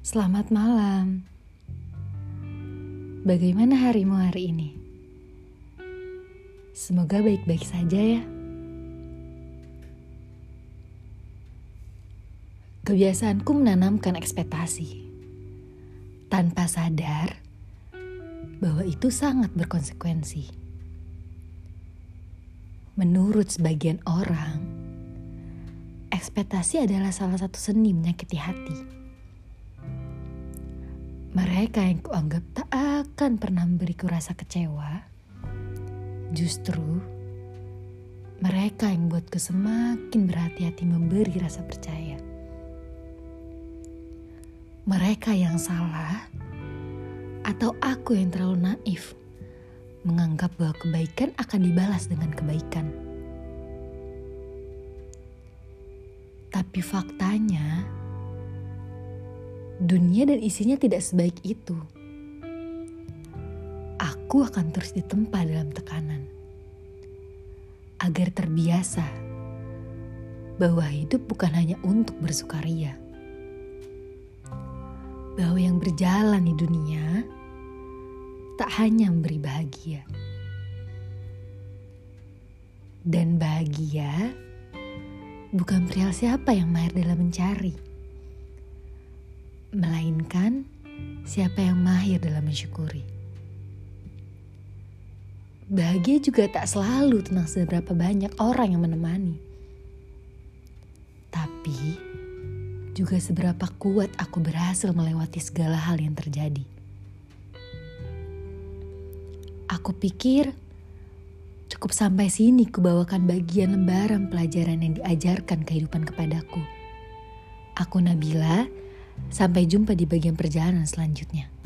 Selamat malam. Bagaimana harimu hari ini? Semoga baik-baik saja ya. Kebiasaanku menanamkan ekspektasi. Tanpa sadar bahwa itu sangat berkonsekuensi. Menurut sebagian orang, ekspektasi adalah salah satu seni menyakiti hati. Mereka yang kuanggap tak akan pernah memberiku rasa kecewa, justru mereka yang buatku semakin berhati-hati memberi rasa percaya. Mereka yang salah, atau aku yang terlalu naif, menganggap bahwa kebaikan akan dibalas dengan kebaikan. Tapi faktanya, dunia dan isinya tidak sebaik itu. Aku akan terus ditempa dalam tekanan. Agar terbiasa bahwa hidup bukan hanya untuk bersukaria, bahwa yang berjalan di dunia tak hanya memberi bahagia, dan bahagia bukan perihal siapa yang mahir dalam mencari melainkan siapa yang mahir dalam mensyukuri. Bahagia juga tak selalu tentang seberapa banyak orang yang menemani. Tapi juga seberapa kuat aku berhasil melewati segala hal yang terjadi. Aku pikir cukup sampai sini kubawakan bagian lembaran pelajaran yang diajarkan kehidupan kepadaku. Aku Nabila, Sampai jumpa di bagian perjalanan selanjutnya.